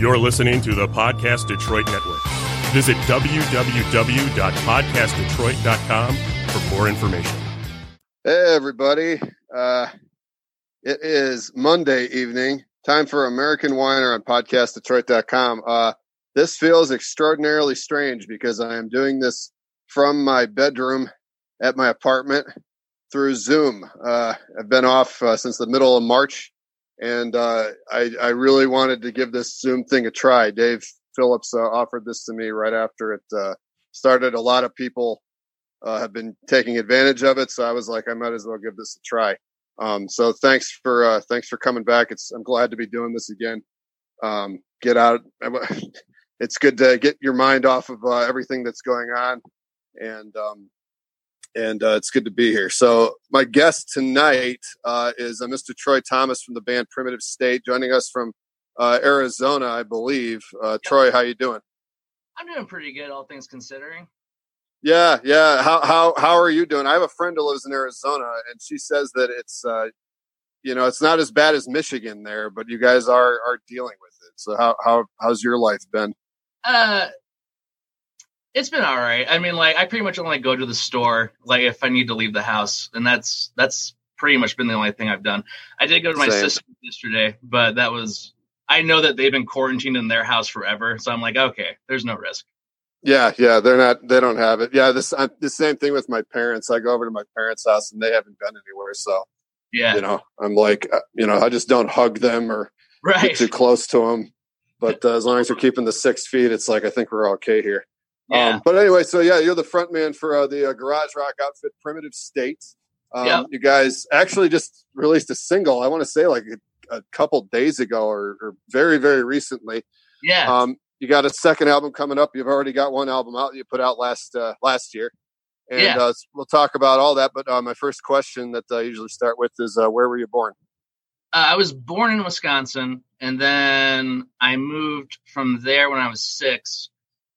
You're listening to the Podcast Detroit Network. Visit www.podcastdetroit.com for more information. Hey, everybody. Uh, it is Monday evening. Time for American Whiner on podcastdetroit.com. Uh, this feels extraordinarily strange because I am doing this from my bedroom at my apartment through Zoom. Uh, I've been off uh, since the middle of March and uh, I, I really wanted to give this Zoom thing a try. Dave Phillips uh, offered this to me right after it uh, started. A lot of people uh, have been taking advantage of it, so I was like, I might as well give this a try. Um, so thanks for uh, thanks for coming back. It's I'm glad to be doing this again. Um, get out. It's good to get your mind off of uh, everything that's going on, and um, and uh, it's good to be here. So my guest tonight uh, is uh, Mr. Troy Thomas from the band Primitive State, joining us from uh, Arizona, I believe. Uh, yep. Troy, how you doing? I'm doing pretty good, all things considering. Yeah, yeah. How how how are you doing? I have a friend who lives in Arizona, and she says that it's uh, you know it's not as bad as Michigan there, but you guys are are dealing with it. So how how how's your life been? Uh, it's been all right. I mean, like I pretty much only go to the store like if I need to leave the house, and that's that's pretty much been the only thing I've done. I did go to my sister yesterday, but that was I know that they've been quarantined in their house forever, so I'm like, okay, there's no risk. Yeah, yeah, they're not. They don't have it. Yeah, this I'm, the same thing with my parents. I go over to my parents' house and they haven't been anywhere. So yeah, you know, I'm like, uh, you know, I just don't hug them or right. get too close to them. But uh, as long as you're keeping the six feet, it's like I think we're okay here. Yeah. Um, but anyway, so yeah, you're the front man for uh, the uh, garage rock outfit Primitive State. Um, yep. You guys actually just released a single. I want to say like a, a couple days ago or, or, very very recently. Yeah. Um, you got a second album coming up. You've already got one album out you put out last uh, last year, and yeah. uh, we'll talk about all that. But uh, my first question that I usually start with is, uh, where were you born? Uh, I was born in Wisconsin, and then I moved from there when I was six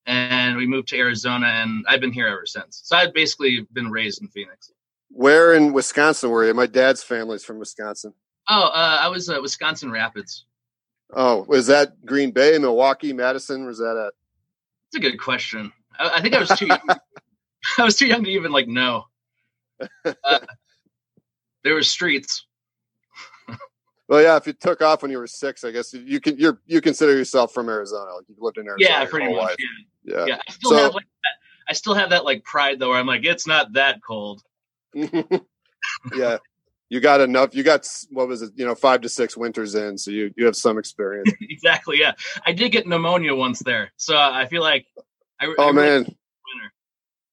and we moved to Arizona, and I've been here ever since. So I've basically been raised in Phoenix. Where in Wisconsin were you? My dad's family's from Wisconsin. Oh, uh, I was uh, Wisconsin Rapids. Oh, was that Green Bay, Milwaukee, Madison? Was that at? It's a good question. I, I think I was too. young. I was too young to even like know. Uh, there were streets. Well, yeah, if you took off when you were six, I guess you can you're you consider yourself from Arizona. Like you've lived in Arizona. Yeah, pretty much. Yeah. yeah. yeah. I still so, have like that, I still have that like pride though, where I'm like, it's not that cold. yeah. You got enough. You got what was it? You know, five to six winters in, so you you have some experience. exactly. Yeah, I did get pneumonia once there, so I feel like. I, oh I really man.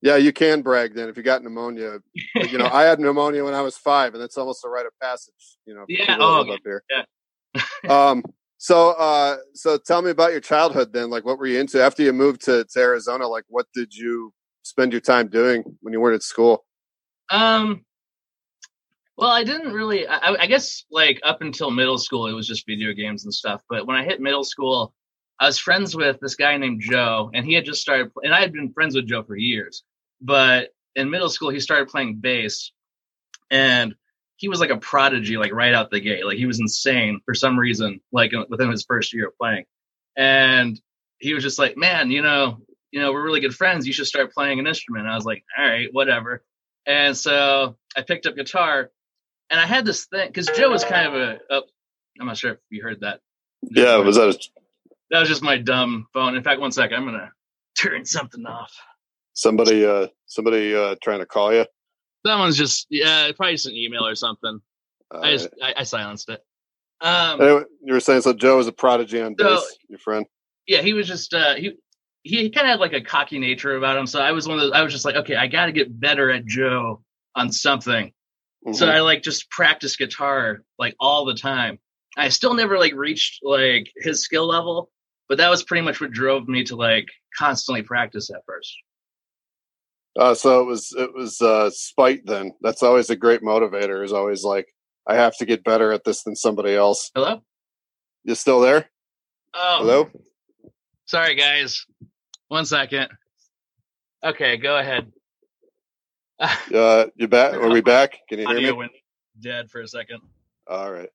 Yeah, you can brag then if you got pneumonia. you know, I had pneumonia when I was five, and that's almost a rite of passage. You know, yeah, oh, up here. Yeah. um. So, uh, so tell me about your childhood then. Like, what were you into after you moved to, to Arizona? Like, what did you spend your time doing when you weren't at school? Um. Well, I didn't really. I, I guess like up until middle school, it was just video games and stuff. But when I hit middle school, I was friends with this guy named Joe, and he had just started, and I had been friends with Joe for years. But in middle school, he started playing bass, and he was like a prodigy, like right out the gate. Like he was insane for some reason, like within his first year of playing. And he was just like, "Man, you know, you know, we're really good friends. You should start playing an instrument." And I was like, "All right, whatever." And so I picked up guitar, and I had this thing because Joe was kind of a. Oh, I'm not sure if you heard that. Yeah, was that? A... That was just my dumb phone. In fact, one second, I'm gonna turn something off. Somebody, uh, somebody uh, trying to call you. Someone's just yeah, probably just an email or something. Uh, I just I, I, silenced it. Um, anyway, you were saying so. Joe is a prodigy on bass. Your friend. Yeah, he was just uh, he he kind of had like a cocky nature about him. So I was one of those. I was just like, okay, I got to get better at Joe on something. Mm-hmm. So I like just practice guitar like all the time. I still never like reached like his skill level, but that was pretty much what drove me to like constantly practice at first. Uh, so it was it was uh, spite. Then that's always a great motivator. Is always like I have to get better at this than somebody else. Hello, you still there? Oh, hello. Sorry, guys. One second. Okay, go ahead. uh, you back? Are we back? Can you hear Audio me? Went dead for a second. All right.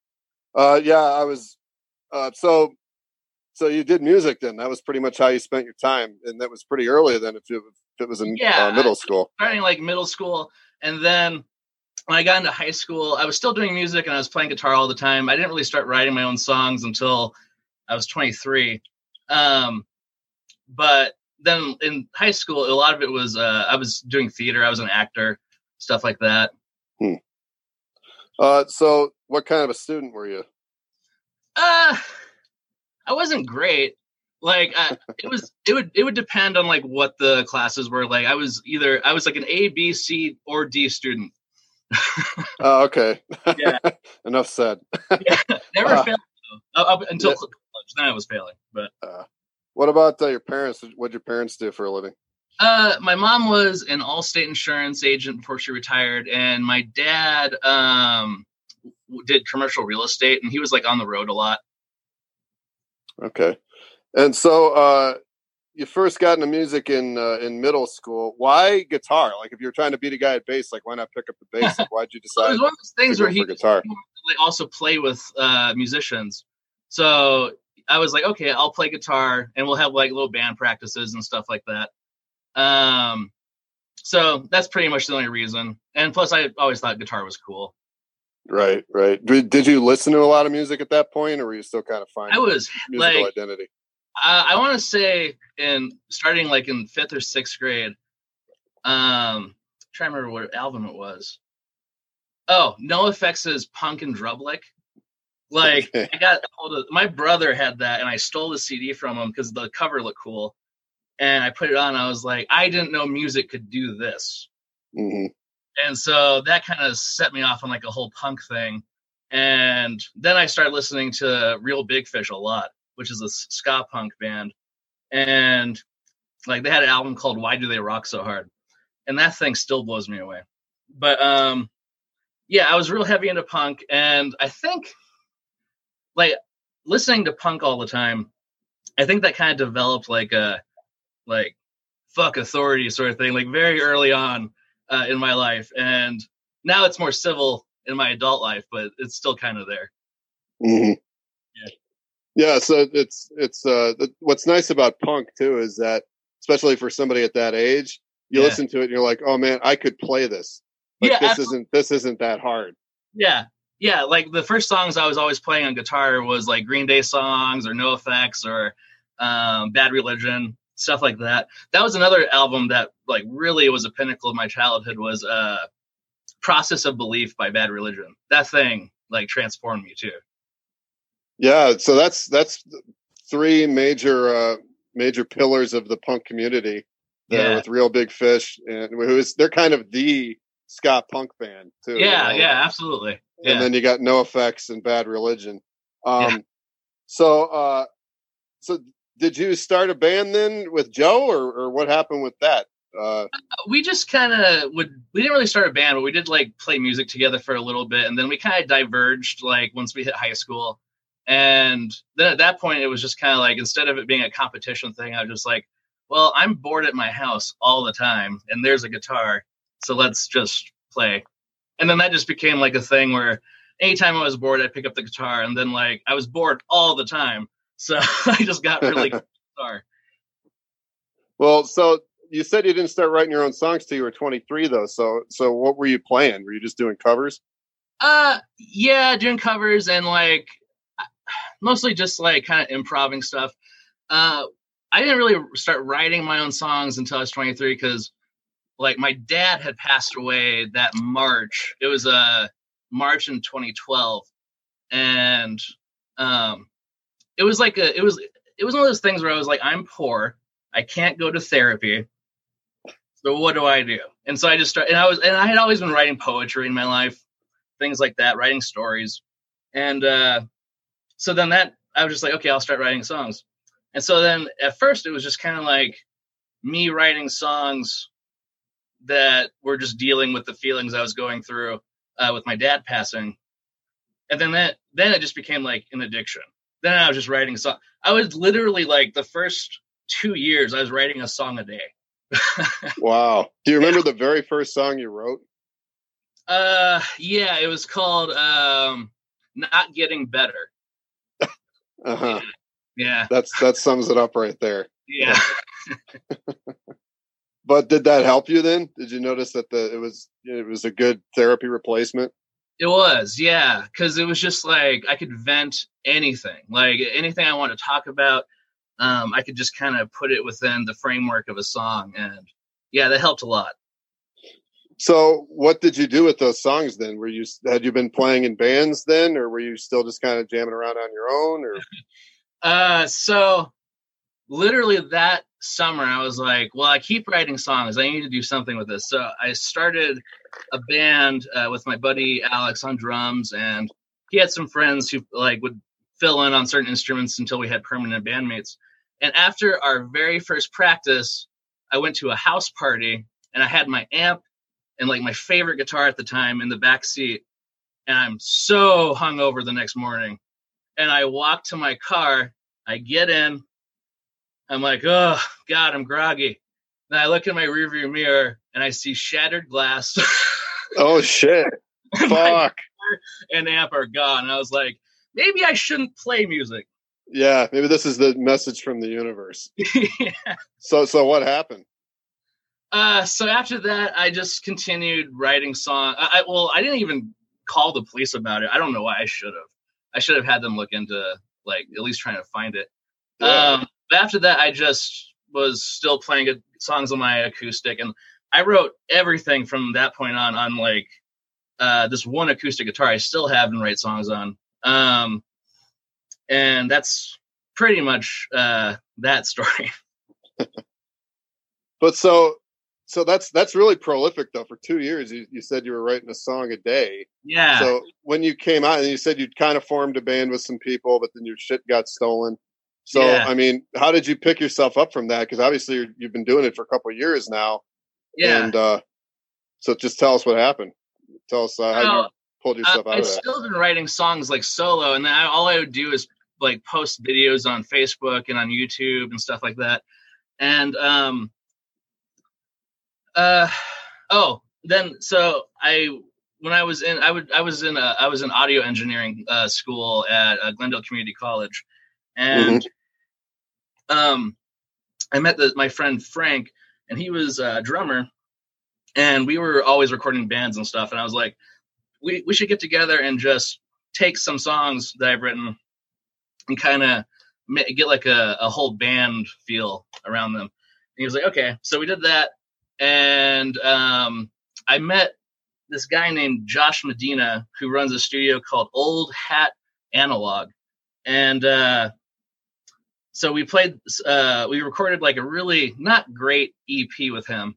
Uh, yeah, I was. Uh, so so you did music then. That was pretty much how you spent your time, and that was pretty early then. If it, it was in Yeah, uh, middle school, starting like middle school and then when i got into high school i was still doing music and i was playing guitar all the time. I didn't really start writing my own songs until i was 23 um, but then in high school a lot of it was uh, i was doing theater i was an actor stuff like that. Uh, so what kind of a student were you? uh i wasn't great like uh, it was it would it would depend on like what the classes were like i was either i was like an a b c or d student Oh, okay. Yeah. Enough said. never Uh, failed though, up until yeah. college then i was failing but What about uh, your parents? what did your parents do for a living? Uh, my mom was an Allstate insurance agent before she retired, and my dad um did commercial real estate, and he was like on the road a lot. Okay. And so uh, you first got into music in uh, in middle school. Why guitar? Like if you're trying to beat a guy at bass, like why not pick up the bass? Like why'd you So it was one of those things where he guitar? also play with uh musicians. So I was like, okay, I'll play guitar, and we'll have like little band practices and stuff like that. Um, so that's pretty much the only reason. And plus, I always thought guitar was cool. Right, right. Did, did you listen to a lot of music at that point, or were you still kind of finding I was musical like, identity? Uh, I want to say in starting like in fifth or sixth grade. Um, trying to remember what album it was. Oh, NOFX' is Punk in Drublic. Like Okay. I got hold of my brother had that, and I stole the CD from him because the cover looked cool, and I put it on. I was like, I didn't know music could do this, hmm and so that kind of set me off on like a whole punk thing. And then I started listening to Reel Big Fish a lot, which is a ska punk band. And like they had an album called Why Do They Rock So Hard? And that thing still blows me away. But um yeah, I was real heavy into punk and I think like listening to punk all the time, I think that kind of developed like a like fuck authority sort of thing, like very early on uh, in my life. And now it's more civil in my adult life, but it's still kind of there. hmm Yeah. Yeah. So it's it's uh what's nice about punk too is that especially for somebody at that age, you Yeah. listen to it and you're like, oh man, I could play this. Like Yeah, this absolutely. isn't this isn't that hard. Yeah. Yeah. Like the first songs I was always playing on guitar was like Green Day songs or NOFX or um, Bad Religion, stuff like that. That was another album that like really was a pinnacle of my childhood was uh Process of Belief by Bad Religion. That thing like transformed me too. Yeah. So that's that's three major uh major pillars of the punk community. There Yeah. with Reel Big Fish and who is they're kind of the ska punk band too. Yeah, yeah, absolutely. and then you got NOFX and bad religion um Yeah. so uh so did you start a band then with joe or or what happened with that uh we just kind of would we didn't really start a band but we did like play music together for a little bit and then we kind of diverged like once we hit high school and then at that point it was just kind of like instead of it being a competition thing i was just like well i'm bored at my house all the time and there's a guitar so let's just play. And then that just became like a thing where anytime i was bored i'd pick up the guitar and then like i was bored all the time. So i just got really guitar well so you said you didn't start writing your own songs till you were 23 though so so what were you playing? Were you just doing covers? Uh, yeah, doing covers and like mostly just like kind of improving stuff. Uh, I didn't really start writing my own songs until I was 23 because like my dad had passed away that March. It was uh March in 2012, and um, it was like a it was it was one of those things where I was like, I'm poor, I can't go to therapy. So what do I do? And so I just started, and I was, and I had always been writing poetry in my life, things like that, writing stories. And uh, so then that I was just like, okay, I'll start writing songs. And so then at first it was just kind of like me writing songs that were just dealing with the feelings I was going through uh, with my dad passing. And then that then it just became like an addiction. Then I was just writing song. I was literally like the first two years I was writing a song a day. wow do you remember the very first song you wrote Uh, yeah, it was called um, "Not Getting Better." Uh-huh Yeah. That's that sums it up right there. Yeah. But did that help you then? Did you notice that the it was it was a good therapy replacement? It was, yeah, because it was just like I could vent anything, like anything I want to talk about. Um, I could just kind of put it within the framework of a song, and yeah, that helped a lot. So, what did you do with those songs then? Were you had you been playing in bands then, or were you still just kind of jamming around on your own? Or uh, so literally that summer, I was like, well, I keep writing songs. I need to do something with this. So I started a band uh, with my buddy Alex on drums, and he had some friends who like would fill in on certain instruments until we had permanent bandmates. And after our very first practice, I went to a house party and I had my amp and like my favorite guitar at the time in the back seat. And I'm so hungover the next morning. And I walk to my car, I get in, I'm like, oh God, I'm groggy. Then I look in my rearview mirror and I see shattered glass. oh shit! Fuck. and amp are gone. And I was like, maybe I shouldn't play music. Yeah, maybe this is the message from the universe. yeah. So, so what happened? Uh, so after that, I just continued writing songs. I, I well, I didn't even call the police about it. I don't know why I should have. I should have had them look into like at least trying to find it. Yeah. Um, but after that, I just was still playing songs on my acoustic, and I wrote everything from that point on on like uh, this one acoustic guitar. I still have and write songs on, um, and that's pretty much uh, that story. but so so that's that's really prolific though for two years you, you said you were writing a song a day yeah so when you came out and you said you'd kind of formed a band with some people but then your shit got stolen so, yeah. I mean, how did you pick yourself up from that? Because obviously you've been doing it for a couple years now. Yeah. And uh, so just tell us what happened. Tell us uh, how well, you pulled yourself I, out that. still been writing songs like solo, and then I, all I would do is like post videos on Facebook and on YouTube and stuff like that. And um, uh, oh, then so I when I was in I would I was in a I was in audio engineering uh, school at uh, Glendale Community College, and mm-hmm. um, I met the, my friend Frank, and he was a drummer, and we were always recording bands and stuff. And I was like, we we should get together and just take some songs that I've written and kind of get like a, a whole band feel around them. And he was like, okay. So we did that, and um, I met this guy named Josh Medina who runs a studio called Old Hat Analog, and uh, so we played uh we recorded like a really not great ep with him.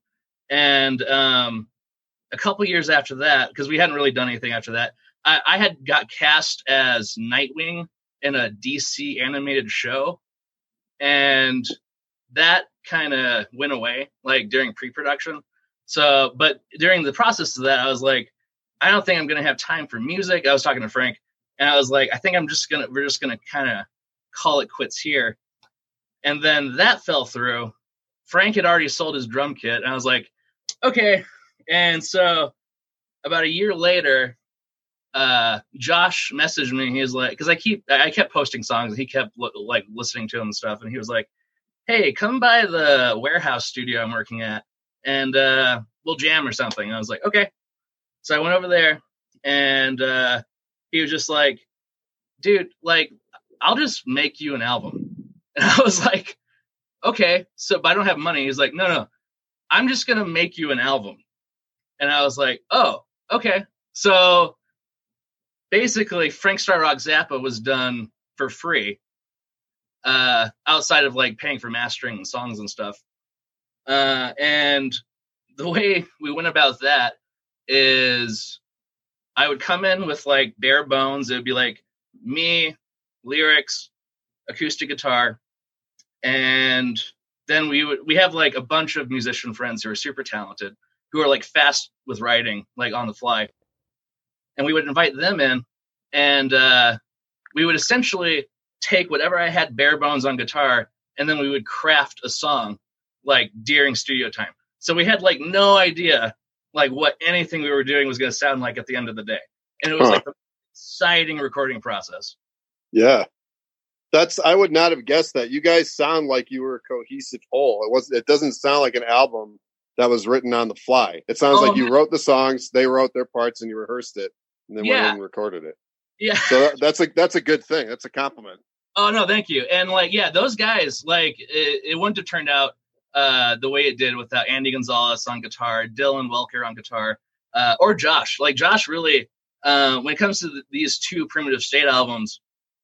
And um a couple years after that because we hadn't really done anything after that I, I had got cast as nightwing in a dc animated show. And that kind of went away like during pre-production so but during the process of that i was like i don't think i'm gonna have time for music i was talking to frank and i was like i think i'm just gonna we're just gonna kind of call it quits here and then that fell through. Frank had already sold his drum kit, and I was like, okay. And so about a year later, uh, Josh messaged me. He was like, because I keep I kept posting songs, and he kept like listening to them and stuff. And he was like, "Hey, come by the warehouse studio I'm working at, and uh, we'll jam or something." And I was like, "Okay." So I went over there, and uh, he was just like, "Dude, like, I'll just make you an album." And I was like, okay, so but I don't have money. He's like, no, no, I'm just gonna make you an album. And I was like, oh, okay. So basically, Frank Star Rock Zappa was done for free, uh, outside of like paying for mastering and songs and stuff. Uh, and the way we went about that is I would come in with like bare bones. It would be like me, lyrics, acoustic guitar, and then we would we have like a bunch of musician friends who are super talented who are like fast with writing like on the fly and we would invite them in and uh, we would essentially take whatever i had bare bones on guitar and then we would craft a song like during studio time so we had like no idea like what anything we were doing was going to sound like at the end of the day and it was huh. like the exciting recording process yeah That's I would not have guessed that. You guys sound like you were a cohesive whole. It was. It doesn't sound like an album that was written on the fly. It sounds Oh, like you wrote the songs, they wrote their parts, and you rehearsed it, and then went Yeah. in and recorded it. Yeah. So that, that's a that's a good thing. That's a compliment. Oh no, thank you. And like, yeah, those guys, like, it, it wouldn't have turned out uh, the way it did without Andy Gonzalez on guitar, Dylan Welker on guitar, uh, or Josh. Like Josh, really, uh, when it comes to th- these two Primitive State albums,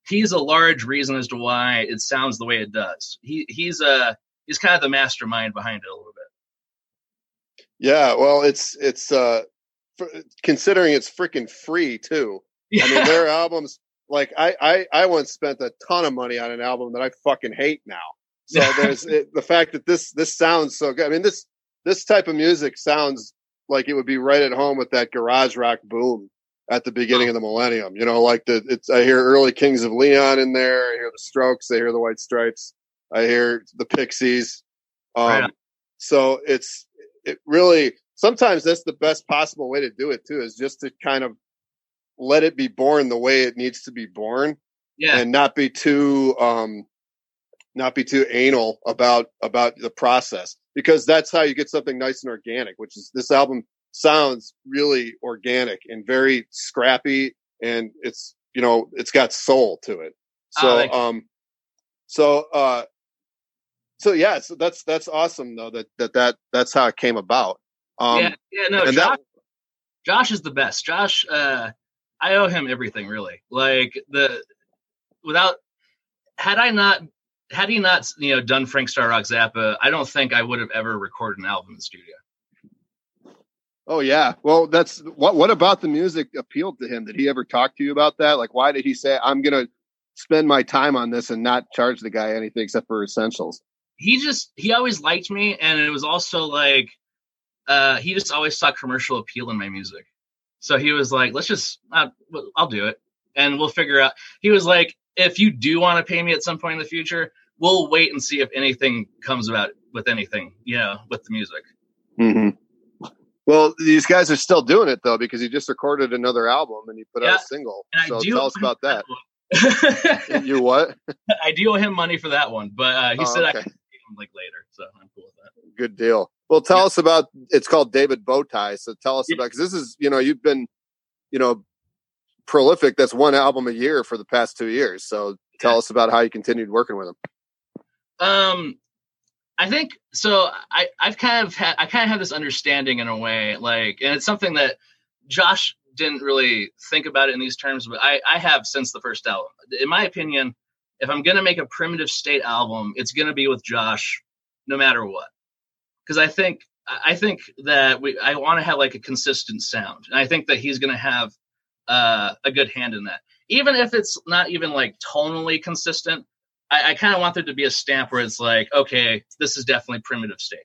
he's a large reason as to why it sounds the way it does. He he's uh he's kind of the mastermind behind it a little bit. Yeah. Well, it's it's uh, considering it's freaking free too. Yeah. I mean, their albums. Like I, I, I once spent a ton of money on an album that I fucking hate now. So there's it, the fact that this this sounds so good. I mean, this this type of music sounds like it would be right at home with that garage rock boom at the beginning of the millennium. You know, like the it's I hear early Kings of Leon in there. I hear the Strokes. I hear the White Stripes. I hear the Pixies. Um, Right so it's it really sometimes that's the best possible way to do it too is just to kind of let it be born the way it needs to be born yeah, and not be too um not be too anal about about the process because that's how you get something nice and organic which is this album sounds really organic and very scrappy and it's you know it's got soul to it so um so uh so yeah so that's that's awesome though that that that that's how it came about um yeah, yeah. No, Josh, that Josh is the best. Josh, uh, I owe him everything really. Like the without had I not had he not you know done Frank Star Rock Zappa, I don't think I would have ever recorded an album in the studio. Oh yeah. Well, that's what. What about the music appealed to him? Did he ever talk to you about that? Like, why did he say, "I'm gonna spend my time on this and not charge the guy anything except for essentials"? He just he always liked me, and it was also like uh, he just always saw commercial appeal in my music. So he was like, "Let's just uh, I'll do it, and we'll figure out." He was like, "If you do want to pay me at some point in the future, we'll wait and see if anything comes about with anything, you know, with the music." Mm-hmm. Well, these guys are still doing it though because he just recorded another album and he put out a single. So tell us about that. one. You what? I do owe him money for that one, but uh, he Oh, said I okay. could pay him like later, so I'm cool with that. Good deal. Well, tell Yeah. us about. It's called David Bowtie. So tell us Yeah. about because this is you know you've been you know prolific. That's one album a year for the past two years. So tell Yeah. us about how you continued working with him. Um, I think so. I I've kind of had I kind of have this understanding in a way, like, and it's something that Josh didn't really think about it in these terms, but I I have since the first album. In my opinion, if I'm gonna make a primitive state album, it's gonna be with Josh, no matter what, because I think I think that we I want to have like a consistent sound, and I think that he's gonna have uh, a good hand in that, even if it's not even like tonally consistent. I, I kind of want there to be a stamp where it's like, okay, this is definitely primitive state.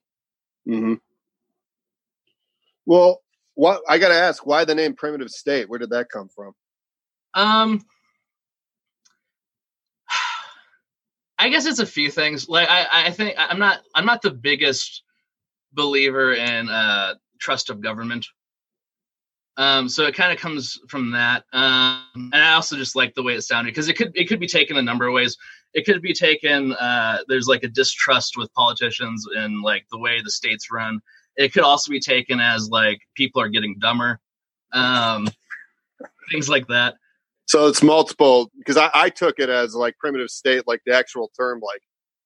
Mm-hmm. Well, what I got to ask, why the name Primitive State? Where did that come from? Um, I guess it's a few things. Like I, I think I'm not, I'm not the biggest believer in uh, trust of government. Um, so it kind of comes from that. Um, and I also just like the way it sounded because it could, it could be taken a number of ways. It could be taken. Uh, there's like a distrust with politicians and like the way the states run. It could also be taken as like people are getting dumber. Um, things like that. So it's multiple because I, I took it as like primitive state, like the actual term, like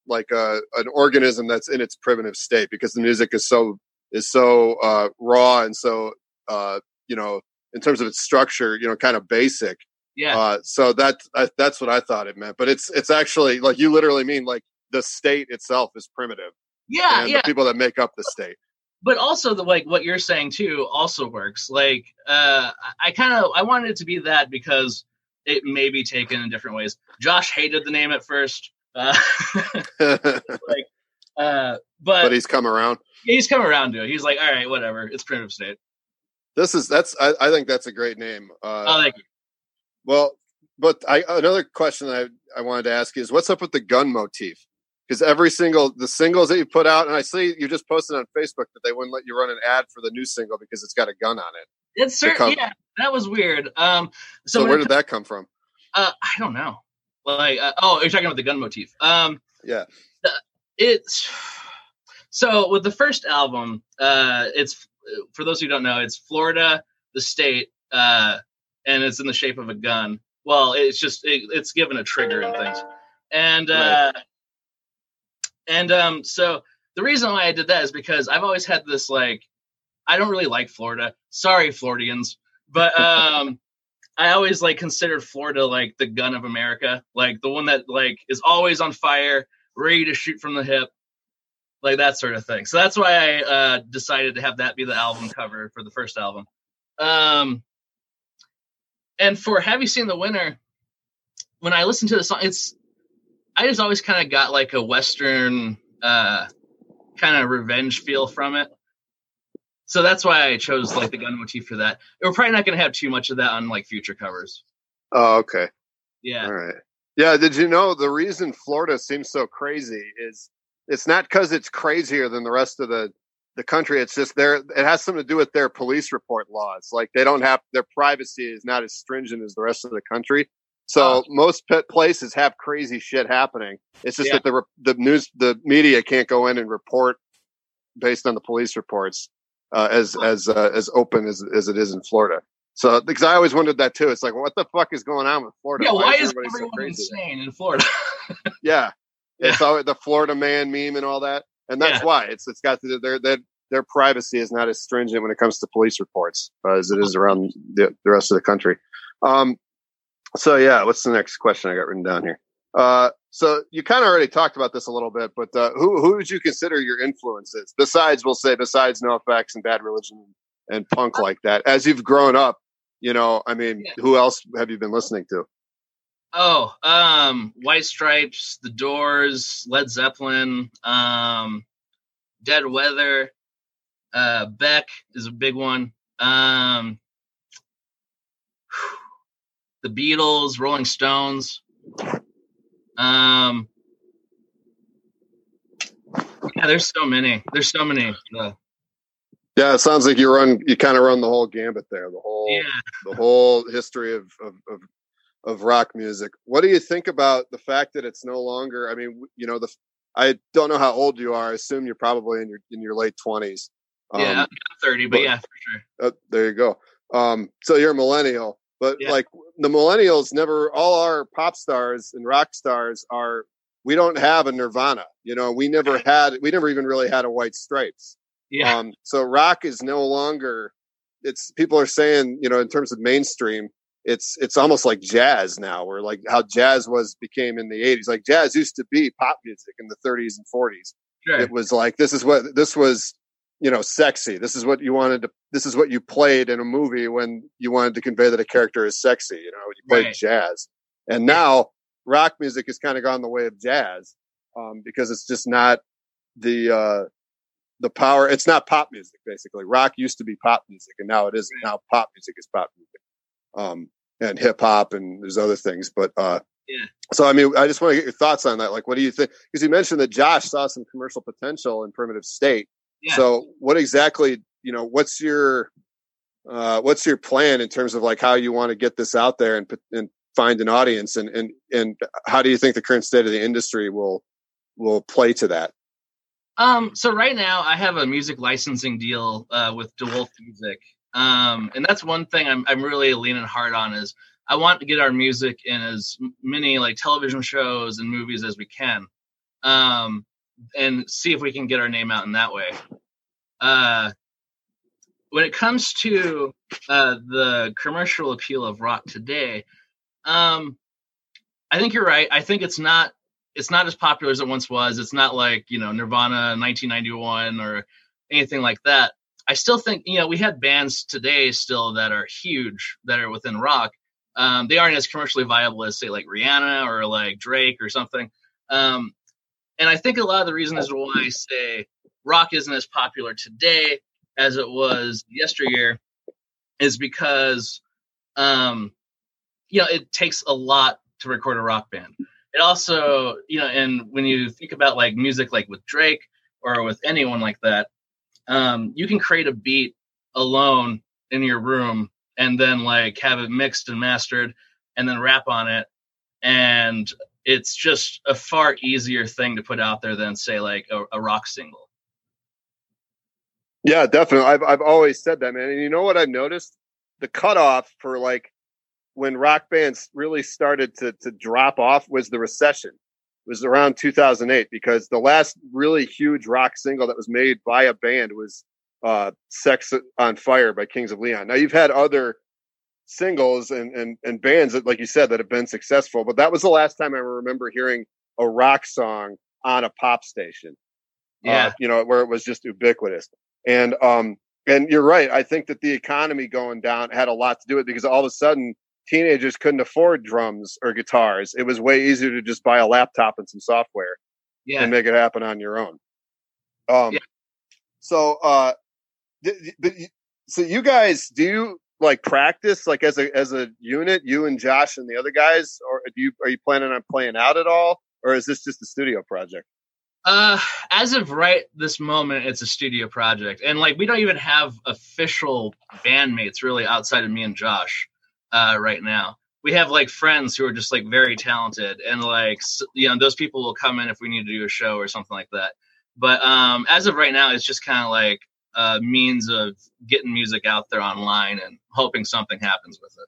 like uh, an organism that's in its primitive state because the music is so is so uh, raw and so uh, you know in terms of its structure, you know, kind of basic. Yeah. Uh, so that I, that's what I thought it meant, but it's it's actually like you literally mean like the state itself is primitive yeah. and Yeah. the people that make up the state. but also the like what you're saying too also works like uh i kind of i wanted it to be that because it may be taken in different ways josh hated the name at first uh, but uh but, he's come around. he's come around to it he's like all right whatever it's primitive state This is that's I, I think that's a great name. Uh, oh thank you Well, but I another question I I wanted to ask you is what's up with the gun motif? Because every single the singles that you put out, and I see you just posted on Facebook that they wouldn't let you run an ad for the new single because it's got a gun on it. it's certain yeah that was weird um so, So, where did that come from? Uh, I don't know. Like, uh, oh, you're talking about the gun motif. Um, yeah. It's so with the first album, uh, it's for those who don't know, it's Florida, the state, uh, and it's in the shape of a gun. Well, it's just it, it's given a trigger and things, and uh, right. and um, so the reason why I did that is because I've always had this like I don't really like Florida. Sorry, Floridians, but um, I always like considered Florida like the gun of America, like the one that like is always on fire, ready to shoot from the hip, like that sort of thing. So that's why I uh, decided to have that be the album cover for the first album. Um, and for Have You Seen the Winner? When I listen to the song, it's I just always kind of got like a Western uh, kind of revenge feel from it. So that's why I chose like the gun motif for that. We're probably not going to have too much of that on like future covers. Oh, okay. Yeah. All right. Yeah. Did you know the reason Florida seems so crazy is it's not because it's crazier than the rest of the the country. It's just there. it has something to do with their police report laws. Like they don't have their privacy is not as stringent as the rest of the country. So oh. most pet places have crazy shit happening. It's just yeah. that the the news the media can't go in and report based on the police reports uh, as as uh, as open as as it is in Florida. So because I always wondered that too. It's like, what the fuck is going on with Florida? Yeah, why, why is, everyone so insane in Florida? yeah, it's always the Florida man meme and all that, and that's yeah. why it's it's got to their their their privacy is not as stringent when it comes to police reports uh, as it is around the, the rest of the country. Um, so yeah, what's the next question I got written down here? Uh, so you kind of already talked about this a little bit, but uh, who who would you consider your influences besides, we'll say, besides NOFX and Bad Religion and punk like that? As you've grown up, you know, I mean, yeah. who else have you been listening to? Oh, um, White Stripes, The Doors, Led Zeppelin, um, Dead Weather, uh, Beck is a big one. Um, the Beatles, Rolling Stones. Um, yeah, there's so many. There's so many. Uh, yeah, it sounds like you run. You kind of run the whole gambit there. The whole, yeah. the whole history of, of, of of rock music. What do you think about the fact that it's no longer? I mean, you know, the I don't know how old you are. I assume you're probably in your in your late twenties. Um, yeah, thirty, but, but, yeah, for sure. Uh, there you go. Um, so you're a millennial, but yeah. like the millennials, never all our pop stars and rock stars are. We don't have a Nirvana. You know, we never had. We never even really had a White Stripes. Yeah. Um, so rock is no longer. It's people are saying, you know, in terms of mainstream, it's it's almost like jazz now, where like how jazz was became in the '80s. Like jazz used to be pop music in the 30s and 40s. Sure. It was like this is what this was, you know, sexy. This is what you wanted to. This is what you played in a movie when you wanted to convey that a character is sexy. You know, you played right. jazz, and now rock music has kind of gone the way of jazz um, because it's just not the uh, the power. It's not pop music basically. Rock used to be pop music, and now it isn't. Now pop music is pop music um, and hip hop and there's other things. But uh, yeah. So I mean, I just want to get your thoughts on that. Like, what do you think? Because you mentioned that Josh saw some commercial potential in Primitive State. Yeah. So what exactly? You know, what's your uh, what's your plan in terms of like how you want to get this out there and and find an audience and and and how do you think the current state of the industry will will play to that? Um, so right now I have a music licensing deal uh, with De Wolfe Music, um, and that's one thing I'm I'm really leaning hard on is I want to get our music in as many like television shows and movies as we can, um, and see if we can get our name out in that way. Uh, when it comes to uh, the commercial appeal of rock today, um, I think you're right. I think it's not it's not as popular as it once was. It's not like you know Nirvana 1991 or anything like that. I still think you know we had bands today still that are huge that are within rock. Um, they aren't as commercially viable as say like Rihanna or like Drake or something. Um, and I think a lot of the reasons why I say rock isn't as popular today as it was yesteryear is because um, you know it takes a lot to record a rock band. It also you know, and when you think about like music like with Drake or with anyone like that, um, you can create a beat alone in your room and then like have it mixed and mastered and then rap on it and it's just a far easier thing to put out there than say like a, a rock single. Yeah, definitely. I've I've always said that, man. And you know what I've noticed? The cutoff for like when rock bands really started to to drop off was the recession. It was around 2008 because the last really huge rock single that was made by a band was uh, "Sex on Fire" by Kings of Leon. Now you've had other singles and, and and bands that, like you said, that have been successful, but that was the last time I remember hearing a rock song on a pop station. Yeah, uh, you know, where it was just ubiquitous. And um, and you're right. I think that the economy going down had a lot to do with it because all of a sudden teenagers couldn't afford drums or guitars. It was way easier to just buy a laptop and some software yeah. and make it happen on your own. Um, Yeah. so uh, th- but y- so you guys do you like practice like as a as a unit, you and Josh and the other guys, or do you are you planning on playing out at all, or is this just a studio project? Uh, as of right this moment, it's a studio project, and like we don't even have official bandmates really outside of me and Josh. Uh, right now, we have like friends who are just like very talented, and like you know those people will come in if we need to do a show or something like that. But um, as of right now, it's just kind of like a means of getting music out there online and hoping something happens with it.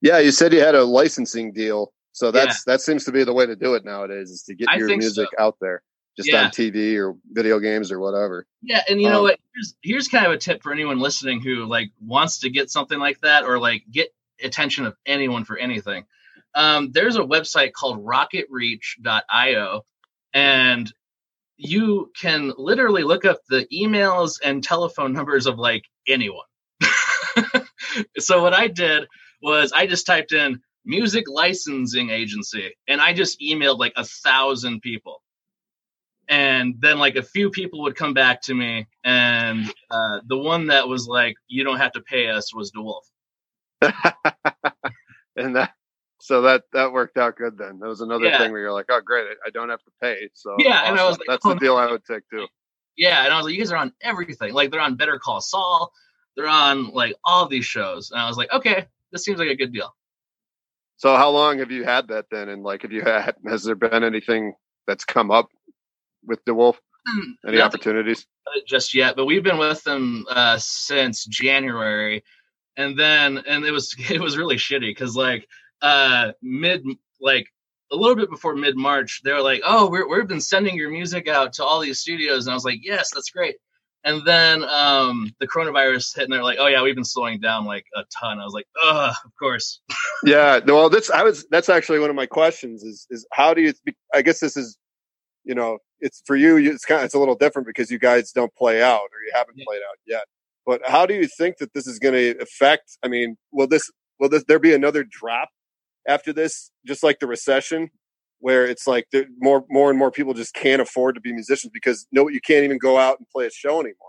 Yeah, you said you had a licensing deal, so that's that seems to be the way to do it nowadays is to get I your music so. out there, just Yeah. on TV or video games or whatever. Yeah, and you know Um, what? Here's here's kind of a tip for anyone listening who like wants to get something like that or like get attention of anyone for anything. Um, there's a website called rocketreach.io and you can literally look up the emails and telephone numbers of like anyone. so what I did was I just typed in music licensing agency and I just emailed like a thousand people and then like a few people would come back to me and uh, the one that was like you don't have to pay us was De Wolfe. and that so that that worked out good then. That was another Yeah. thing where you're like, oh great, I don't have to pay. So Yeah, and I was like, that's oh, the deal I would take too. yeah and i was like you guys are on everything like they're on better call saul they're on like all these shows and i was like okay this seems like a good deal So how long have you had that then? And like, have you had has there been anything that's come up with De Wolfe? Any Nothing opportunities? just yet but we've been with them uh since january and then and it was it was really shitty because like uh mid like a little bit before mid march they were like oh we're, we've been sending your music out to all these studios and i was like yes that's great and then um the coronavirus hit and they're like oh yeah we've been slowing down like a ton i was like ugh of course Yeah, no, well, that's I was that's actually one of my questions is is how do you? I guess this is, you know, it's for you. It's kind of it's a little different because you guys don't play out or you haven't Yeah. played out yet. But how do you think that this is going to affect? I mean, will this will this there be another drop after this, just like the recession, where it's like more more and more people just can't afford to be musicians because no, you can't even go out and play a show anymore.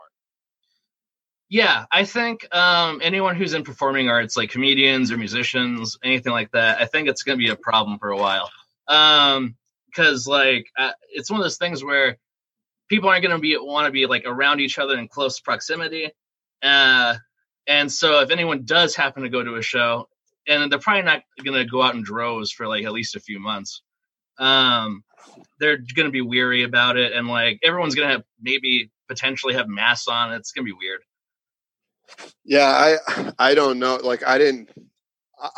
Yeah, I think um, anyone who's in performing arts, like comedians or musicians, anything like that, I think it's going to be a problem for a while. Um, because like uh, it's one of those things where people aren't going to be want to be like around each other in close proximity. Uh, and so if anyone does happen to go to a show, and they're probably not going to go out in droves for like at least a few months. Um, they're going to be weary about it, and like everyone's going to have maybe potentially have masks on. It's going to be weird. Yeah, I I don't know. Like I didn't.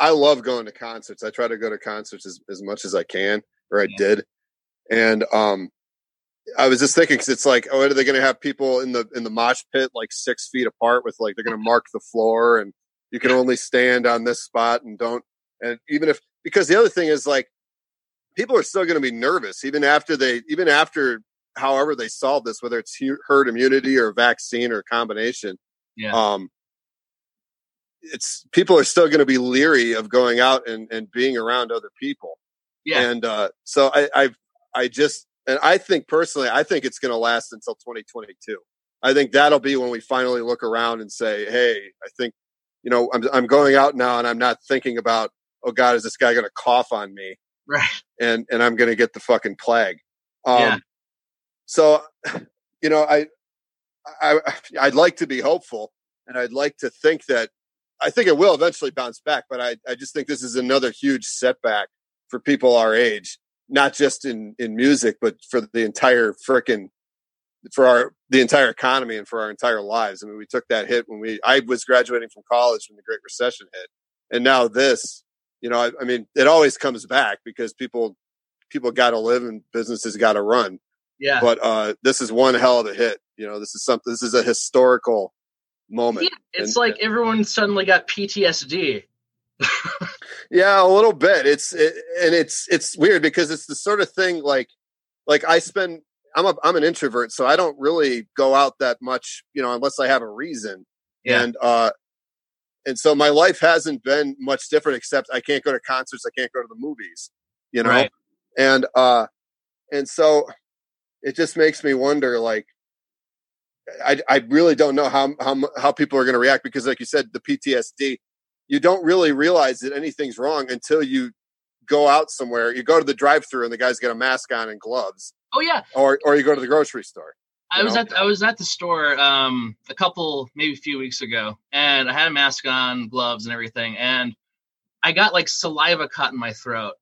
I- love going to concerts. I try to go to concerts as, as much as I can, or I Yeah. did. And um, I was just thinking because it's like, oh, are they going to have people in the in the mosh pit like six feet apart with like they're going to mark the floor and you can only stand on this spot and don't and even if because the other thing is like people are still going to be nervous even after they even after however they solve this whether it's herd immunity or vaccine or combination Yeah. um it's people are still going to be leery of going out and, and being around other people Yeah. and uh so i i i just and i think personally i think it's going to last until 2022 i think that'll be when we finally look around and say hey i think you know i'm, I'm going out now and i'm not thinking about oh god is this guy going to cough on me right. and and I'm going to get the fucking plague. Um, Yeah. So, you know, I, I, I'd like to be hopeful, and I'd like to think that I think it will eventually bounce back. But I, I just think this is another huge setback for people our age, not just in in music, but for the entire frickin' for our the entire economy and for our entire lives. I mean, we took that hit when we I was graduating from college when the Great Recession hit, and now this. You know, I, I mean, it always comes back because people people got to live and businesses got to run. Yeah. But uh, this is one hell of a hit. You know, this is something. This is a historical moment. Yeah, it's and, like everyone suddenly got PTSD. yeah, a little bit. It's it, and it's it's weird because it's the sort of thing like like I spend. I'm a I'm an introvert, so I don't really go out that much, you know, unless I have a reason. Yeah. And uh, and so my life hasn't been much different, except I can't go to concerts, I can't go to the movies, you know. Right. And uh, and so it just makes me wonder, like, I, I really don't know how how how people are going to react because, like you said, the PTSD. You don't really realize that anything's wrong until you go out somewhere. You go to the drive-through and the guy's got a mask on and gloves. Oh yeah. Or or you go to the grocery store. I was know? at I was at the store um, a couple maybe a few weeks ago, and I had a mask on, gloves, and everything, and I got like saliva caught in my throat,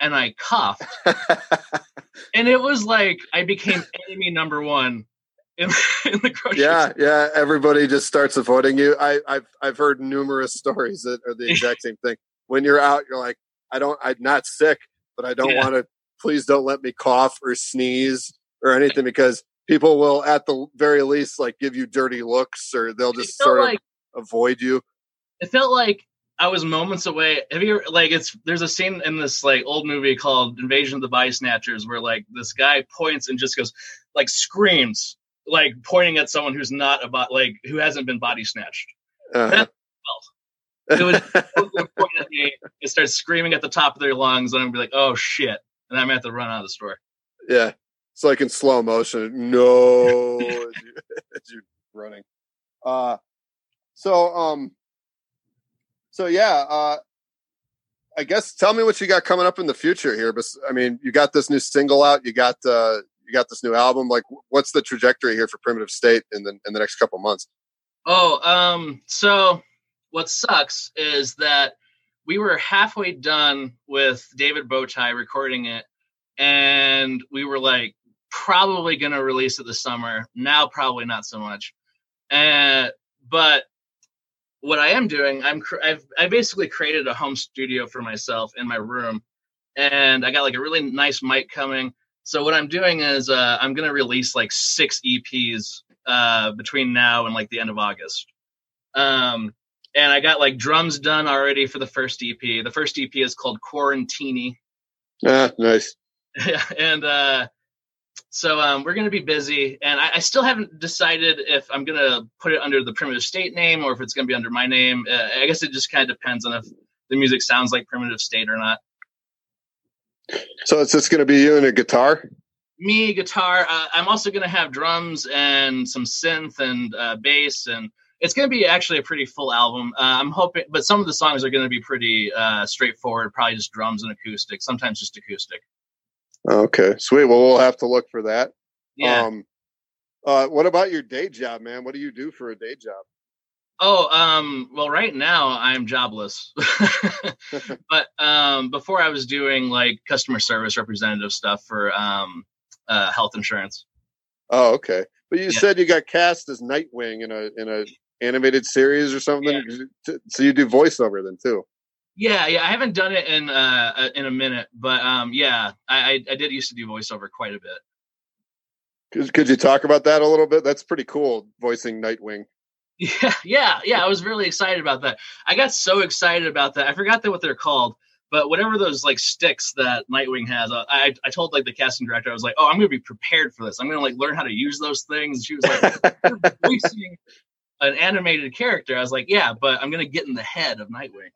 and I coughed, and it was like I became enemy number one in, in the grocery yeah store. yeah everybody just starts avoiding you i i've i've heard numerous stories that are the exact same thing when you're out you're like i don't i'm not sick but i don't yeah. want to please don't let me cough or sneeze or anything because people will at the very least like give you dirty looks or they'll just sort of like, avoid you it felt like I was moments away. Have you like it's there's a scene in this like old movie called Invasion of the Body Snatchers where like this guy points and just goes like screams like pointing at someone who's not about like who hasn't been body snatched. Uh-huh. That, well, it was point at me. It starts screaming at the top of their lungs, and I'm be like, "Oh shit!" And I'm gonna have to run out of the store. Yeah, it's like in slow motion. No, as, you, as you're running. Uh, so um, so yeah, uh, I guess tell me what you got coming up in the future here. But I mean, you got this new single out. You got uh, you got this new album. Like, what's the trajectory here for Primitive State in the in the next couple months? Oh, um, so what sucks is that we were halfway done with David Bowtie recording it, and we were like probably going to release it this summer. Now, probably not so much. And but what I am doing, I'm I've I basically created a home studio for myself in my room, and I got like a really nice mic coming. So what I'm doing is uh, I'm gonna release like six EPs uh, between now and like the end of August. Um, and I got like drums done already for the first EP. The first EP is called Quarantini. Ah, nice. Yeah, and uh, so um, we're going to be busy, and I, I, still haven't decided if I'm going to put it under the Primitive State name or if it's going to be under my name. Uh, I guess it just kind of depends on if the music sounds like Primitive State or not. So it's just going to be you and a guitar. Me guitar. Uh, I'm also going to have drums and some synth and uh, bass, and it's going to be actually a pretty full album. Uh, I'm hoping, but some of the songs are going to be pretty uh, straightforward. Probably just drums and acoustic. Sometimes just acoustic. Okay, sweet. Well, we'll have to look for that. Yeah. Um, uh, what about your day job, man? What do you do for a day job? Oh, um, well, right now I'm jobless. but um, before I was doing like customer service representative stuff for um, uh, health insurance. Oh, okay. But you yeah. said you got cast as Nightwing in a in a animated series or something. Yeah. So you do voiceover then too. Yeah, yeah. I haven't done it in uh, uh in a minute, but um, yeah, I, I did used to do voiceover quite a bit. Could, could you talk about that a little bit? That's pretty cool, voicing Nightwing. Yeah, yeah, yeah. I was really excited about that. I got so excited about that. I forgot that what they're called, but whatever those like sticks that Nightwing has, uh, I I told like the casting director, I was like, oh, I'm gonna be prepared for this. I'm gonna like learn how to use those things. And she was like, voicing an animated character. I was like, yeah, but I'm gonna get in the head of Nightwing.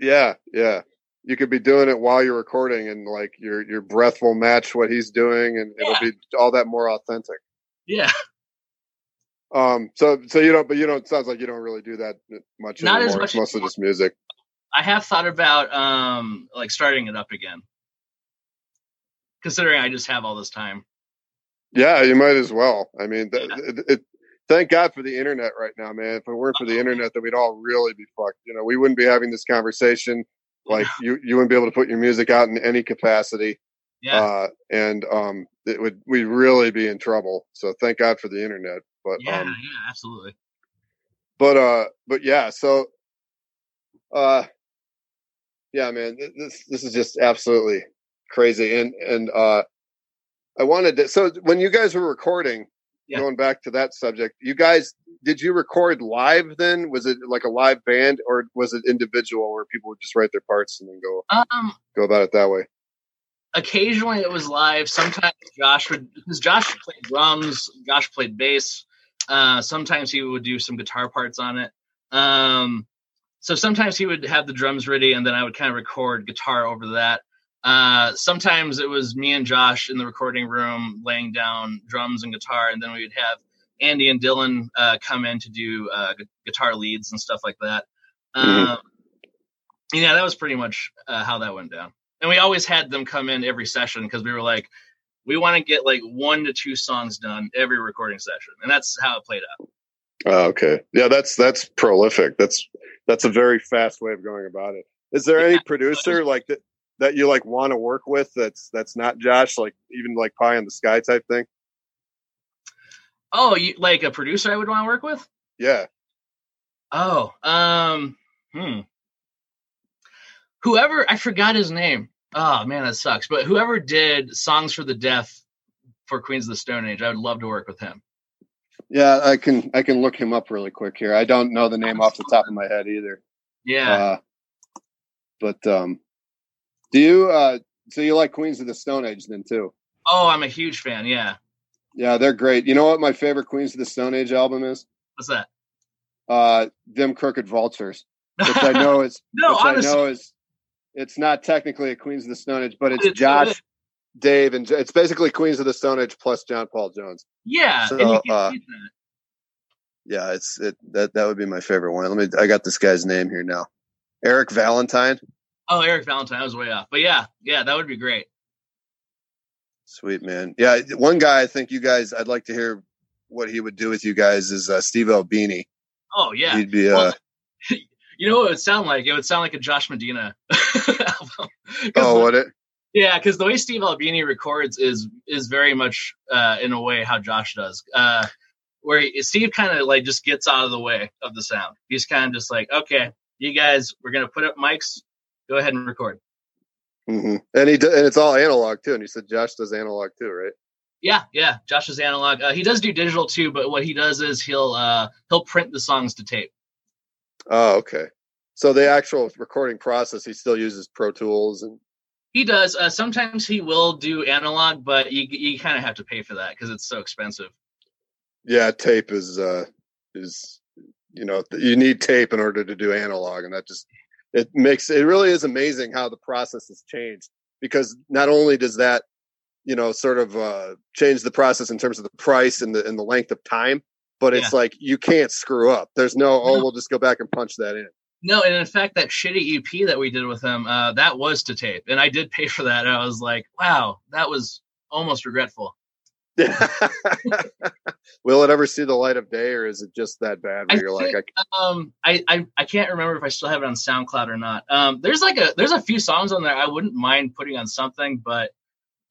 Yeah, yeah. You could be doing it while you're recording, and like your your breath will match what he's doing, and yeah. it'll be all that more authentic. Yeah. Um. So so you don't, but you don't. Sounds like you don't really do that much. Not anymore. as much. It's mostly just music. I have thought about um like starting it up again, considering I just have all this time. Yeah, you might as well. I mean, yeah. it, it, thank God for the internet right now, man. If it weren't for the internet, then we'd all really be fucked. You know, we wouldn't be having this conversation. Like you, you wouldn't be able to put your music out in any capacity. Yeah. Uh, and um, it would we'd really be in trouble. So thank God for the internet. But yeah, um, yeah, absolutely. but uh, but yeah. So uh, yeah, man, this this is just absolutely crazy. And and uh, I wanted to. So when you guys were recording, Yeah. going back to that subject, you guys did you record live? Then was it like a live band, or was it individual where people would just write their parts and then go Um, go about it that way? occasionally it was live. Sometimes Josh would because Josh played drums, Josh played bass. Uh, sometimes he would do some guitar parts on it. Um, so sometimes he would have the drums ready, and then I would kind of record guitar over that. Uh, sometimes it was me and Josh in the recording room laying down drums and guitar, and then we would have Andy and Dylan uh, come in to do uh, gu- guitar leads and stuff like that. Mhm. Um, yeah, that was pretty much uh, how that went down. And we always had them come in every session because we were like, we want to get like one to two songs done every recording session, and that's how it played out. Oh, okay. Yeah, that's that's prolific. That's that's a very fast way of going about it. Is there any Yeah. producer like that that you like want to work with that's that's not Josh, like even like pie in the sky type thing? Oh, you like a producer I would want to work with? Yeah. Oh, um, hmm. Whoever I forgot his name. Oh man, that sucks. But whoever did songs for the deaf for Queens of the Stone Age, I would love to work with him. Yeah, I can I can look him up really quick here. I don't know the name off the top of my head either. Yeah. Uh, but um do you uh so you like Queens of the Stone Age then too? oh, I'm a huge fan. Yeah. Yeah, they're great. You know what my favorite Queens of the Stone Age album is? What's that? Uh Them Crooked Vultures. Which I know is no, which honestly, I know is it's not technically a Queens of the Stone Age, but it's It's Josh, good. Dave, and it's basically Queens of the Stone Age plus John Paul Jones. yeah. So, and you can uh, that. Yeah, it's it that that would be my favorite one. Let me I got this guy's name here now. Eric Valentine. Oh, Eric Valentine, I was way off. But yeah, yeah, that would be great. Sweet man. Yeah, one guy I think you guys I'd like to hear what he would do with you guys is uh, Steve Albini. Oh yeah. He'd be uh Well, You know what it would sound like? It would sound like a Josh Medina album. oh what it Yeah, because the way Steve Albini records is is very much uh, in a way how Josh does. Uh, where he, Steve kind of like just gets out of the way of the sound. He's kind of just like, okay, you guys, we're gonna put up mics. Go ahead and record. hmm and he do, and it's all analog too. And you said Josh does analog too, right? Yeah, yeah. Josh is analog. Uh, he does do digital too, but what he does is he'll uh, he'll print the songs to tape. Oh, okay. So the actual recording process, he still uses Pro Tools and He does. Uh, sometimes he will do analog, but you you kind of have to pay for that because it's so expensive. yeah, tape is uh is you know you need tape in order to do analog, and that just it makes it really is amazing how the process has changed because not only does that you know sort of uh change the process in terms of the price and the and the length of time, but it's like you can't screw up. There's no oh No. we'll just go back and punch that in. No, and in fact, that shitty EP that we did with him, uh, that was to tape, and I did pay for that. And I was like, wow, that was almost regretful. Will it ever see the light of day, or is it just that bad where I you're like, think- Um, I, I I can't remember if I still have it on SoundCloud or not. Um, there's like a there's a few songs on there I wouldn't mind putting on something, but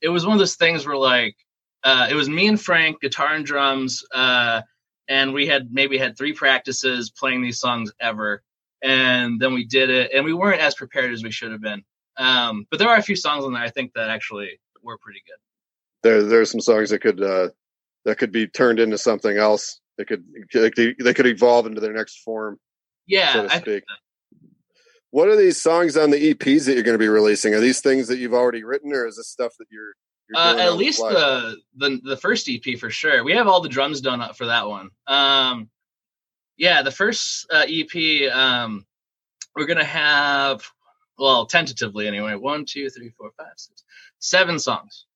it was one of those things where like uh, it was me and Frank, guitar and drums, uh, and we had maybe had three practices playing these songs ever, and then we did it, and we weren't as prepared as we should have been. Um, but there are a few songs on there I think that actually were pretty good. There there's some songs that could uh that could be turned into something else they could they could, evolve into their next form Yeah, so to speak what are these songs on the eps that you're going to be releasing are these things that you've already written or is this stuff that you're, you're Uh, at on the least the, the the first EP for sure. We have all the drums done up for that one. Um, yeah, the first uh, EP um, we're gonna have well tentatively anyway. One, two, three, four, five, six, seven songs.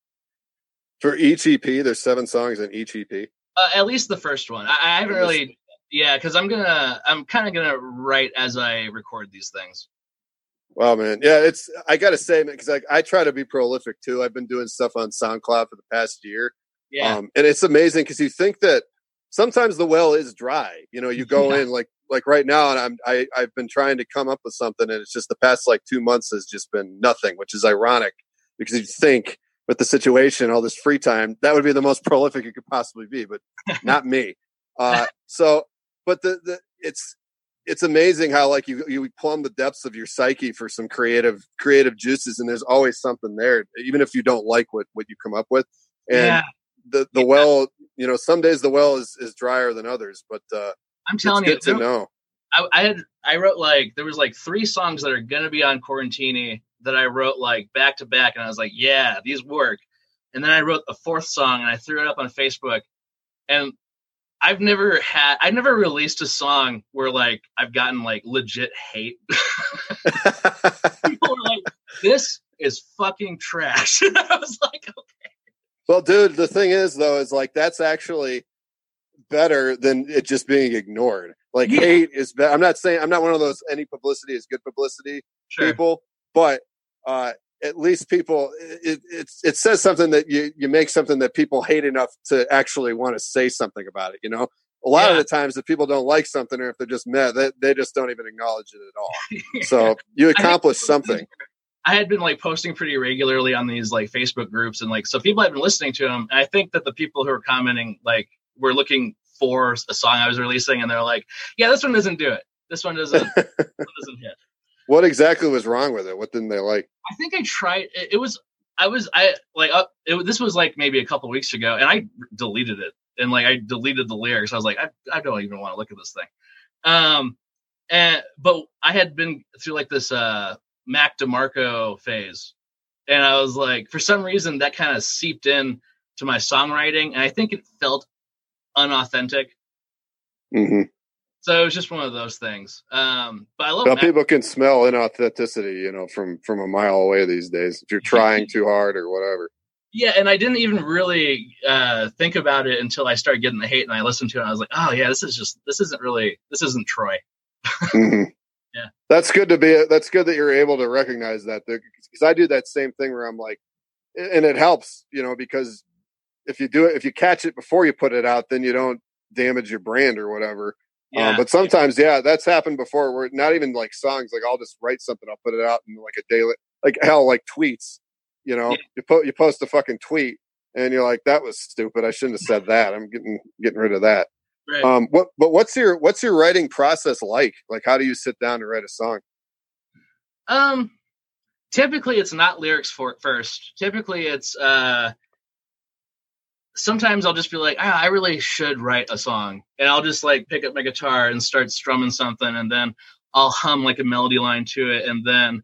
For each ep there's seven songs in each ep Uh, at least the first one. I, I haven't really. Yeah, because I'm gonna I'm kind of gonna write as I record these things. wow man yeah it's i gotta say man, because I, I try to be prolific too i've been doing stuff on soundcloud for the past year Yeah, Um, and it's amazing because you think that sometimes the well is dry. You know, you go Yeah. in like like right now, and I'm I I've been trying to come up with something, and it's just the past like two months has just been nothing, which is ironic because you think with the situation, all this free time, that would be the most prolific it could possibly be, but not me. Uh, so, but the the it's it's amazing how like you you plumb the depths of your psyche for some creative creative juices, and there's always something there, even if you don't like what what you come up with. And yeah. the the Yeah. well, you know, some days the well is is drier than others, but uh, I'm telling you, to know. I, I had I wrote like there was like three songs that are gonna be on Quarantini that I wrote like back to back, and I was like, yeah, these work. And then I wrote a fourth song and I threw it up on Facebook, and I've never had I never released a song where like I've gotten like legit hate. People were like, "This is fucking trash." and I was like, "Okay." Well, dude, the thing is though, is like that's actually better than it just being ignored. Like Yeah. hate is better. I'm not saying I'm not one of those any publicity is good publicity "Sure, people, but uh at least people it, it's it says something that you you make something that people hate enough to actually want to say something about it, you know? A lot of the times if people don't like something or if they're just mad, they, they just don't even acknowledge it at all. So you accomplished something. I had been like posting pretty regularly on these like Facebook groups and like so people had been listening to them. And I think that the people who were commenting like were looking for a song I was releasing and they're like, yeah, this one doesn't do it. This one doesn't, this one doesn't hit. What exactly was wrong with it? What didn't they like? I think I tried. It, it was I was I like up. It, this was like maybe a couple weeks ago, and I deleted it. And like I deleted the lyrics. I was like, I, I don't even want to look at this thing. Um, and but I had been through like this uh Mac DeMarco phase, and I was like, for some reason that kind of seeped in to my songwriting, and I think it felt unauthentic. hmm So it was just one of those things. Um, but I love Mac- people can smell inauthenticity, you know, from from a mile away these days. If you're trying too hard or whatever. Yeah, and I didn't even really uh, think about it until I started getting the hate, and I listened to it. and I was like, "Oh yeah, this is just this isn't really this isn't Troy." hmm Yeah. that's good to be. That's good that you're able to recognize that because I do that same thing where I'm like, and it helps, you know, because if you do it, if you catch it before you put it out, then you don't damage your brand or whatever. Yeah, Um, but sometimes, yeah, that's happened before. Where not even like songs, like I'll just write something, I'll put it out in like a daily, like hell, like tweets. You know, Yeah. you put you post a fucking tweet, and you're like, that was stupid. I shouldn't have said that. I'm getting getting rid of that. right. Um, what but what's your what's your writing process like? Like, how do you sit down to write a song? um, typically it's not lyrics for first. Typically it's uh, sometimes I'll just be like, ah, I really should write a song, and I'll just like pick up my guitar and start strumming something, and then I'll hum like a melody line to it, and then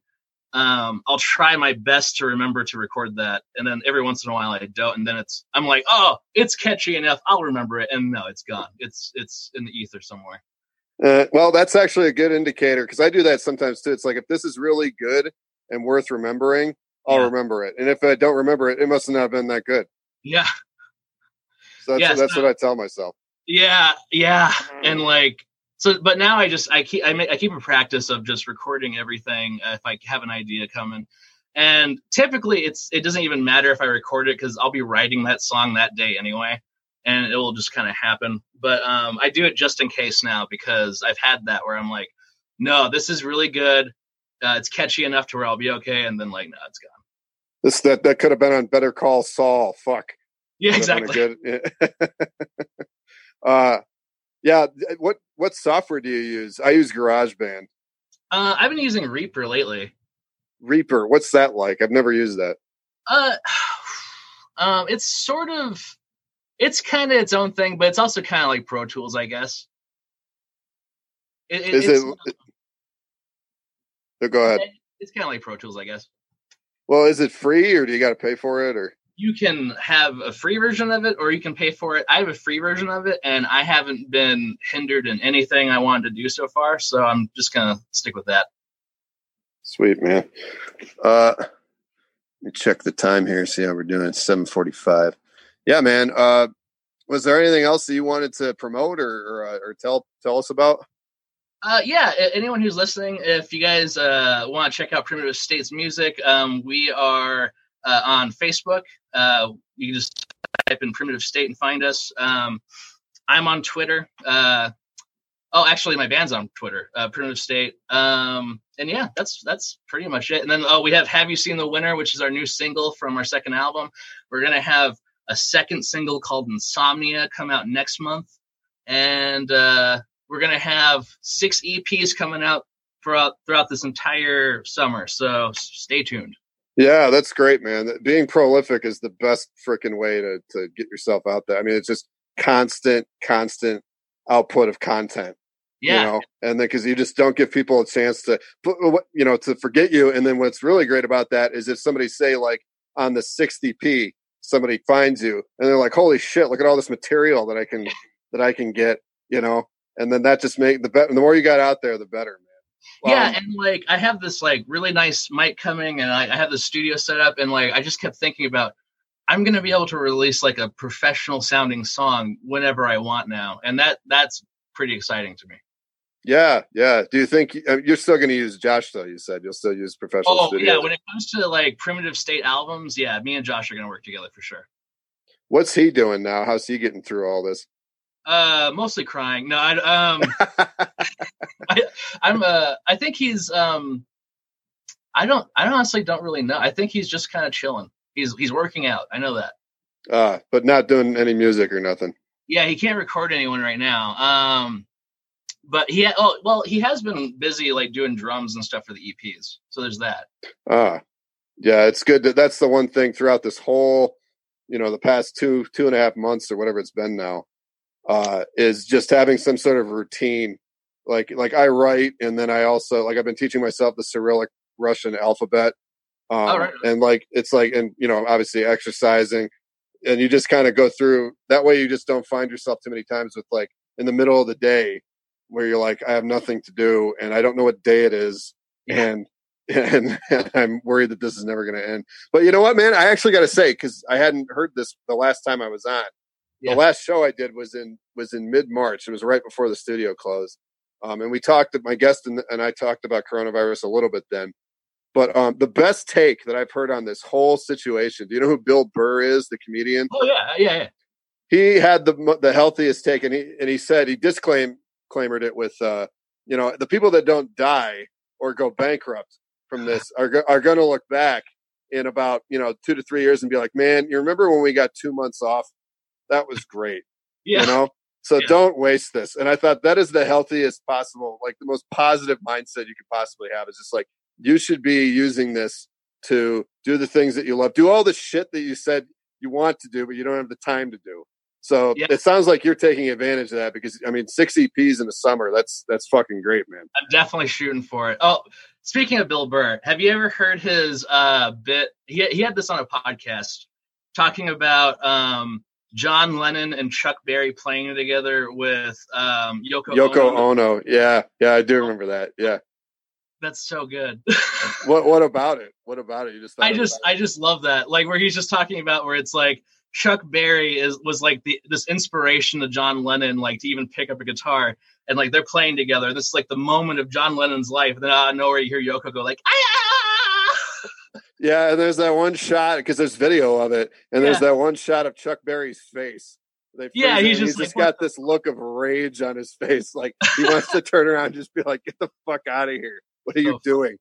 um, I'll try my best to remember to record that, and then every once in a while I don't, and then it's I'm like, oh, it's catchy enough, I'll remember it, and no, it's gone. It's it's in the ether somewhere. Uh, well, that's actually a good indicator because I do that sometimes too. It's like if this is really good and worth remembering, I'll Yeah. remember it, and if I don't remember it, it must not have been that good. Yeah, that's Yeah, that's so- what I tell myself. yeah, yeah, and like so, but now I just I keep I make I keep a practice of just recording everything uh, if I have an idea coming. And typically, it's it doesn't even matter if I record it because I'll be writing that song that day anyway, and it will just kind of happen. But um, I do it just in case now because I've had that where I'm like, no, this is really good. Uh, it's catchy enough to where I'll be okay, and then like, no, it's gone. This that that could have been on Better Call Saul. Fuck. Yeah, Would have been exactly. Good, uh, yeah. What what software do you use? I use GarageBand. Uh, I've been using Reaper lately. Reaper. What's that like? I've never used that. Uh, um, it's sort of, it's kind of its own thing, but it's also kind of like Pro Tools, I guess. It, it- Is it's, it? Oh, go ahead. It's kind of like Pro Tools, I guess. Well, is it free or do you got to pay for it? Or You can have a free version of it, or you can pay for it. I have a free version of it, and I haven't been hindered in anything I wanted to do so far, so I'm just gonna stick with that. sweet man. Uh, let me check the time here. See how we're doing. It's seven forty-five. Yeah, man. Uh, was there anything else that you wanted to promote or or, uh, or tell tell us about? Uh, yeah, anyone who's listening, if you guys uh, want to check out Primitive States music, um, we are uh, on Facebook. Uh, you can just type in Primitive State and find us. Um, I'm on Twitter. Uh, Oh, actually, my band's on Twitter, uh, Primitive State. Um, and yeah, that's that's pretty much it. And then oh, we have Have You Seen the Winner, which is our new single from our second album. We're gonna have a second single called Insomnia come out next month, and uh, we're gonna have six EPs coming out throughout throughout this entire summer. So stay tuned. Yeah, that's great, man. Being prolific is the best freaking way to to get yourself out there. I mean, it's just constant, constant output of content. Yeah. You know, and then because you just don't give people a chance to, you know, to forget you. And then what's really great about that is if somebody say like on the sixth EP, somebody finds you and they're like, holy shit, look at all this material that I can, that I can get, you know, and then that just make the better, the more you got out there, the better, man. yeah, and like I have this like really nice mic coming, and I, I have the studio set up, and like I just kept thinking about I'm going to be able to release like a professional sounding song whenever I want now, and that that's pretty exciting to me. Yeah, yeah. Do you think uh, you're still going to use Josh though? You said you'll still use professional. Oh studios. yeah, when it comes to like primitive state albums, yeah, me and Josh are going to work together for sure. What's he doing now? How's he getting through all this? Uh, mostly crying. No, I um, I, I'm uh, I think he's um, I don't, I honestly don't really know. I think he's just kind of chilling. He's he's working out. I know that. Uh, but not doing any music or nothing. Yeah, he can't record anyone right now. Um, but he ha- oh well, he has been busy like doing drums and stuff for the EPs. So there's that. Ah, yeah, it's good. That, that's the one thing throughout this whole, you know, the past two two and a half months or whatever it's been now, uh, is just having some sort of routine. Like like I write, and then I also like I've been teaching myself the Cyrillic Russian alphabet um, oh, right. And like, it's like, and you know, obviously exercising and you just kind of go through that way. You just don't find yourself too many times with like in the middle of the day where you're like, I have nothing to do and I don't know what day it is. Yeah. And, and, and I'm worried that this is never going to end. But you know what, man? I actually got to say, cause I hadn't heard this the last time I was on. Yeah. The last show I did was in, was in mid March. It was right before the studio closed. Um, and we talked, my guest and, and I talked about coronavirus a little bit then. But um, the best take that I've heard on this whole situation. Do you know who Bill Burr is, the comedian? Oh yeah, yeah, yeah. He had the the healthiest take, and he and he said he disclaimed claimed it with, uh, you know, the people that don't die or go bankrupt from this are are going to look back in about you know two to three years and be like, man, you remember when we got two months off? That was great. Yeah. You know. So yeah. don't waste this. And I thought that is the healthiest possible, like the most positive mindset you could possibly have. Is just like you should be using this to do the things that you love. Do all the shit that you said you want to do, but you don't have the time to do. So yeah. it sounds like you're taking advantage of that because I mean, six EPs in the summer. That's that's fucking great, man. I'm definitely shooting for it. Oh, speaking of Bill Burr, have you ever heard his uh bit? He he had this on a podcast talking about um John Lennon and Chuck Berry playing together with um Yoko Yoko Ono. Ono. Yeah, yeah, I do remember that. Yeah that's so good. what what about it? What about it? You just I just I just love that. Like where he's just talking about where it's like Chuck Berry is was like the this inspiration to John Lennon, like to even pick up a guitar and like they're playing together. This is like the moment of John Lennon's life. And then out of nowhere you hear Yoko go like ah! Yeah, and there's that one shot because there's video of it, and there's that one shot of Chuck Berry's face. They yeah, he's just, he's just got this look of rage on his face, like he wants to turn around and just be like, "Get the fuck out of here." What are you oh. doing?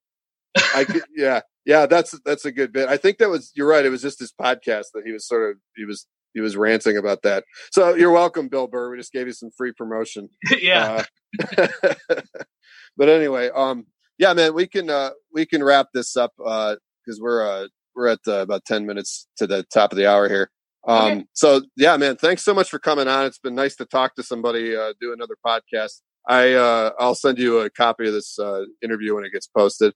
I could, yeah, yeah. That's that's a good bit. I think that was you're right. It was just his podcast that he was sort of he was he was ranting about that. So you're welcome, Bill Burr. We just gave you some free promotion. yeah. Uh, but anyway, um, yeah, man, we can uh we can wrap this up uh because we're uh we're at uh, about ten minutes to the top of the hour here. Um, okay. so yeah, man, thanks so much for coming on. It's been nice to talk to somebody, uh, do another podcast. I uh, I'll send you a copy of this uh, interview when it gets posted.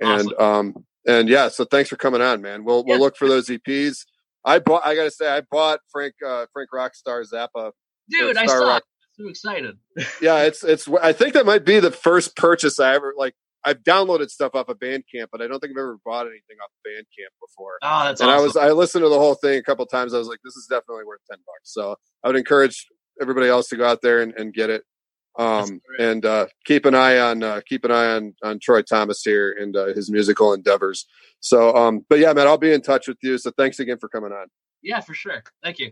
And awesome. um and yeah, so thanks for coming on, man. We'll we'll look for those EPs. I bought. I gotta say, I bought Frank uh, Frank Rockstar Zappa. Dude, I saw. Rock. So excited. yeah, it's it's. I think that might be the first purchase I ever like. I've downloaded stuff off of Bandcamp, but I don't think I've ever bought anything off of Bandcamp before. Oh, that's and awesome. I was I listened to the whole thing a couple times. I was like, this is definitely worth ten bucks. So I would encourage everybody else to go out there and, and get it. Um, and uh, keep an eye on uh, keep an eye on on Troy Thomas here and uh, his musical endeavors. So, um, but yeah, man, I'll be in touch with you. So thanks again for coming on. Yeah, for sure. Thank you.